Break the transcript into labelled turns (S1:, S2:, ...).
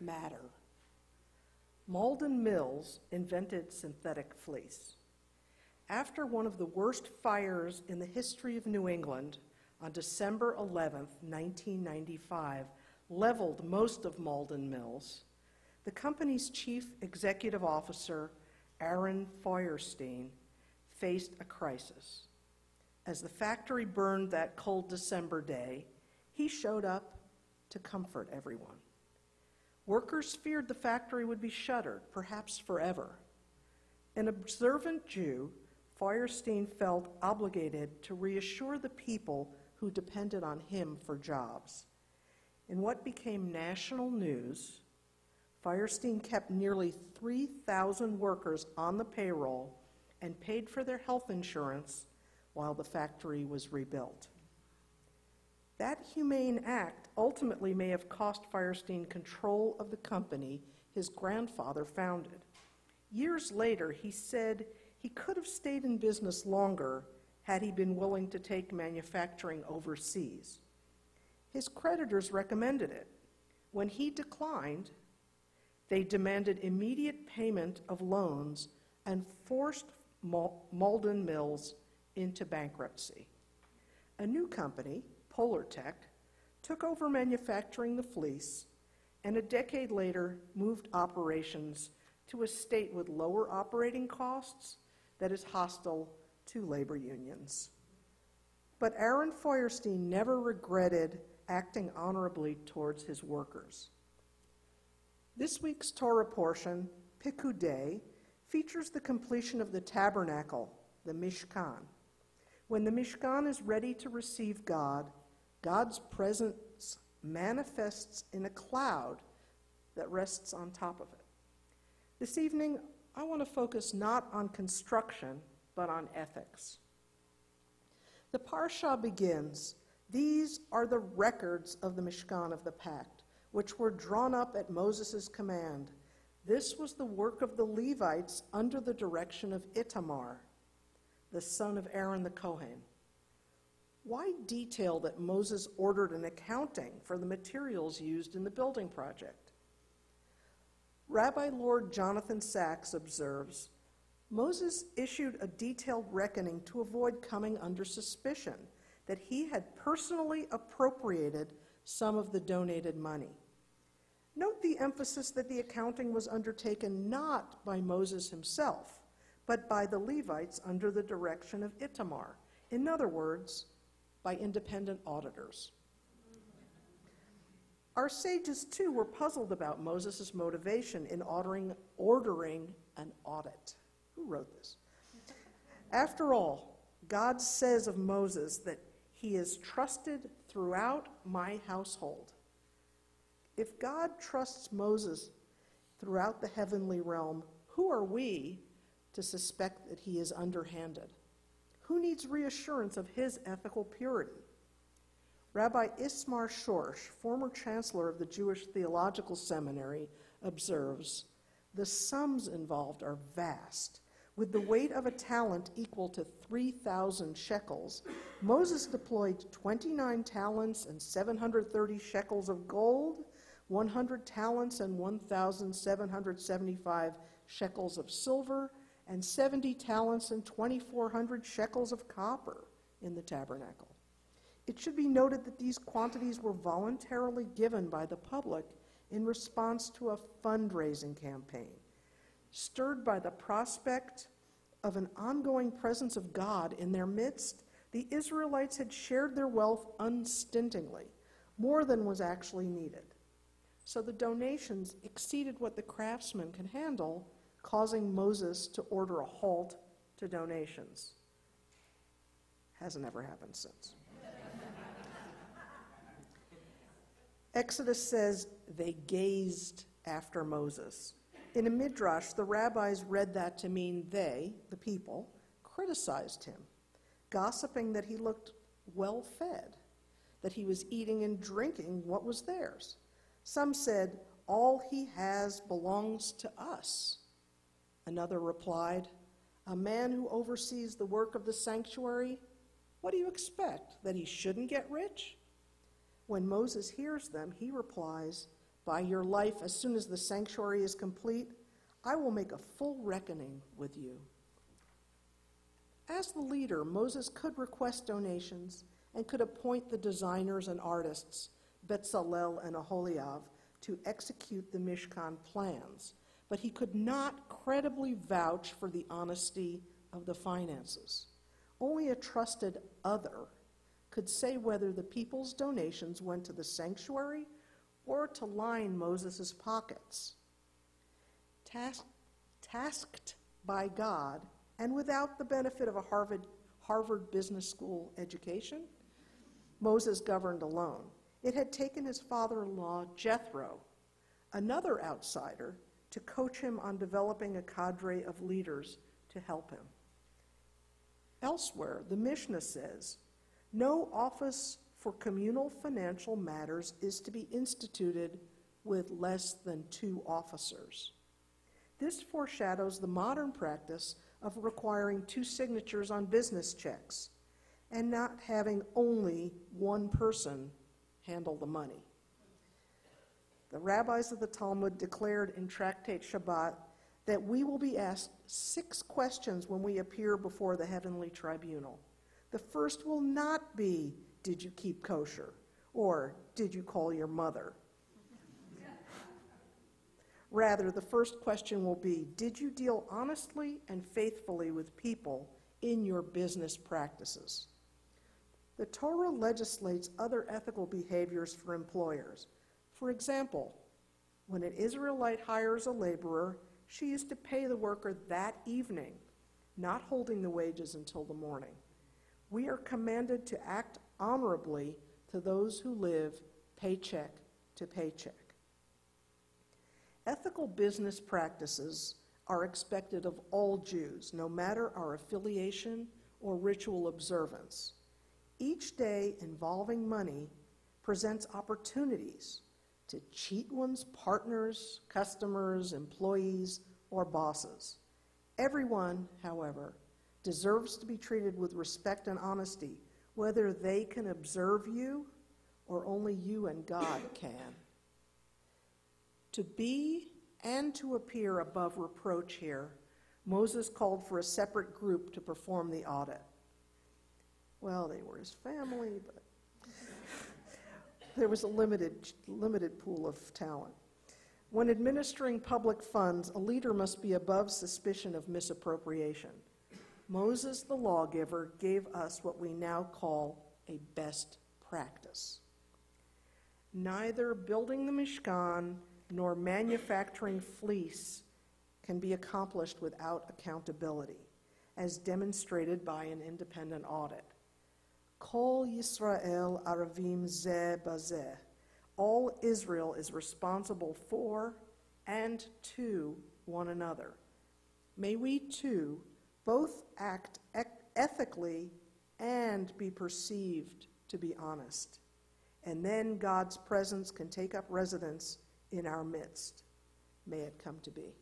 S1: matter. Malden Mills invented synthetic fleece. After one of the worst fires in the history of New England, on December 11, 1995, leveled most of Malden Mills, the company's chief executive officer, Aaron Feuerstein, faced a crisis. As the factory burned that cold December day, he showed up to comfort everyone. Workers feared the factory would be shuttered, perhaps forever. An observant Jew, Feuerstein felt obligated to reassure the people who depended on him for jobs. In what became national news, Feuerstein kept nearly 3,000 workers on the payroll and paid for their health insurance while the factory was rebuilt. That humane act ultimately may have cost Feuerstein control of the company his grandfather founded. Years later, he said he could have stayed in business longer had he been willing to take manufacturing overseas. His creditors recommended it. When he declined, they demanded immediate payment of loans and forced Malden Mills into bankruptcy. A new company, Polartec, took over manufacturing the fleece and a decade later moved operations to a state with lower operating costs that is hostile to labor unions. But Aaron Feuerstein never regretted acting honorably towards his workers. This week's Torah portion, Pikudei, features the completion of the tabernacle, the Mishkan. When the Mishkan is ready to receive God, God's presence manifests in a cloud that rests on top of it. This evening, I want to focus not on construction, but on ethics. The Parsha begins These are the records of the Mishkan of the Pact, which were drawn up at Moses' command. This was the work of the Levites under the direction of Itamar, the son of Aaron the Kohen. Why detail that Moses ordered an accounting for the materials used in the building project? Rabbi Lord Jonathan Sacks observes Moses issued a detailed reckoning to avoid coming under suspicion that he had personally appropriated some of the donated money. Note the emphasis that the accounting was undertaken not by Moses himself, but by the Levites under the direction of Itamar. In other words, by independent auditors. Our sages, too, were puzzled about Moses' motivation in ordering, ordering an audit. Who wrote this? After all, God says of Moses that he is trusted throughout my household. If God trusts Moses throughout the heavenly realm, who are we to suspect that he is underhanded? Who needs reassurance of his ethical purity? Rabbi Ismar Schorsch, former chancellor of the Jewish Theological Seminary, observes the sums involved are vast with the weight of a talent equal to 3,000 shekels, Moses deployed 29 talents and 730 shekels of gold, 100 talents and 1,775 shekels of silver, and 70 talents and 2,400 shekels of copper in the tabernacle. It should be noted that these quantities were voluntarily given by the public in response to a fundraising campaign stirred by the prospect of an ongoing presence of God in their midst, the Israelites had shared their wealth unstintingly, more than was actually needed. So the donations exceeded what the craftsmen could handle, causing Moses to order a halt to donations. Hasn't ever happened since. Exodus says they gazed after Moses. In a midrash, the rabbis read that to mean they, the people, criticized him, gossiping that he looked well fed, that he was eating and drinking what was theirs. Some said, All he has belongs to us. Another replied, A man who oversees the work of the sanctuary, what do you expect? That he shouldn't get rich? When Moses hears them, he replies, By your life, as soon as the sanctuary is complete, I will make a full reckoning with you. As the leader, Moses could request donations and could appoint the designers and artists, Betzalel and Aholiab, to execute the Mishkan plans, but he could not credibly vouch for the honesty of the finances. Only a trusted other could say whether the people's donations went to the sanctuary or to line Moses' pockets. Task, tasked by God and without the benefit of a Harvard, Harvard Business School education, Moses governed alone. It had taken his father in law, Jethro, another outsider, to coach him on developing a cadre of leaders to help him. Elsewhere, the Mishnah says, No office for communal financial matters is to be instituted with less than two officers. This foreshadows the modern practice of requiring two signatures on business checks and not having only one person handle the money. The rabbis of the Talmud declared in Tractate Shabbat that we will be asked six questions when we appear before the heavenly tribunal. The first will not be, Did you keep kosher? or Did you call your mother? Rather, the first question will be Did you deal honestly and faithfully with people in your business practices? The Torah legislates other ethical behaviors for employers. For example, when an Israelite hires a laborer, she is to pay the worker that evening, not holding the wages until the morning. We are commanded to act honorably to those who live paycheck to paycheck. Ethical business practices are expected of all Jews, no matter our affiliation or ritual observance. Each day involving money presents opportunities to cheat one's partners, customers, employees, or bosses. Everyone, however, deserves to be treated with respect and honesty, whether they can observe you or only you and God can. To be and to appear above reproach here, Moses called for a separate group to perform the audit. Well, they were his family, but there was a limited, limited pool of talent. When administering public funds, a leader must be above suspicion of misappropriation. Moses, the lawgiver, gave us what we now call a best practice. Neither building the Mishkan nor manufacturing fleece can be accomplished without accountability, as demonstrated by an independent audit. Kol Yisrael Aravim Zeh Bazeh. All Israel is responsible for and to one another. May we too both act ethically and be perceived to be honest. And then God's presence can take up residence in our midst. May it come to be.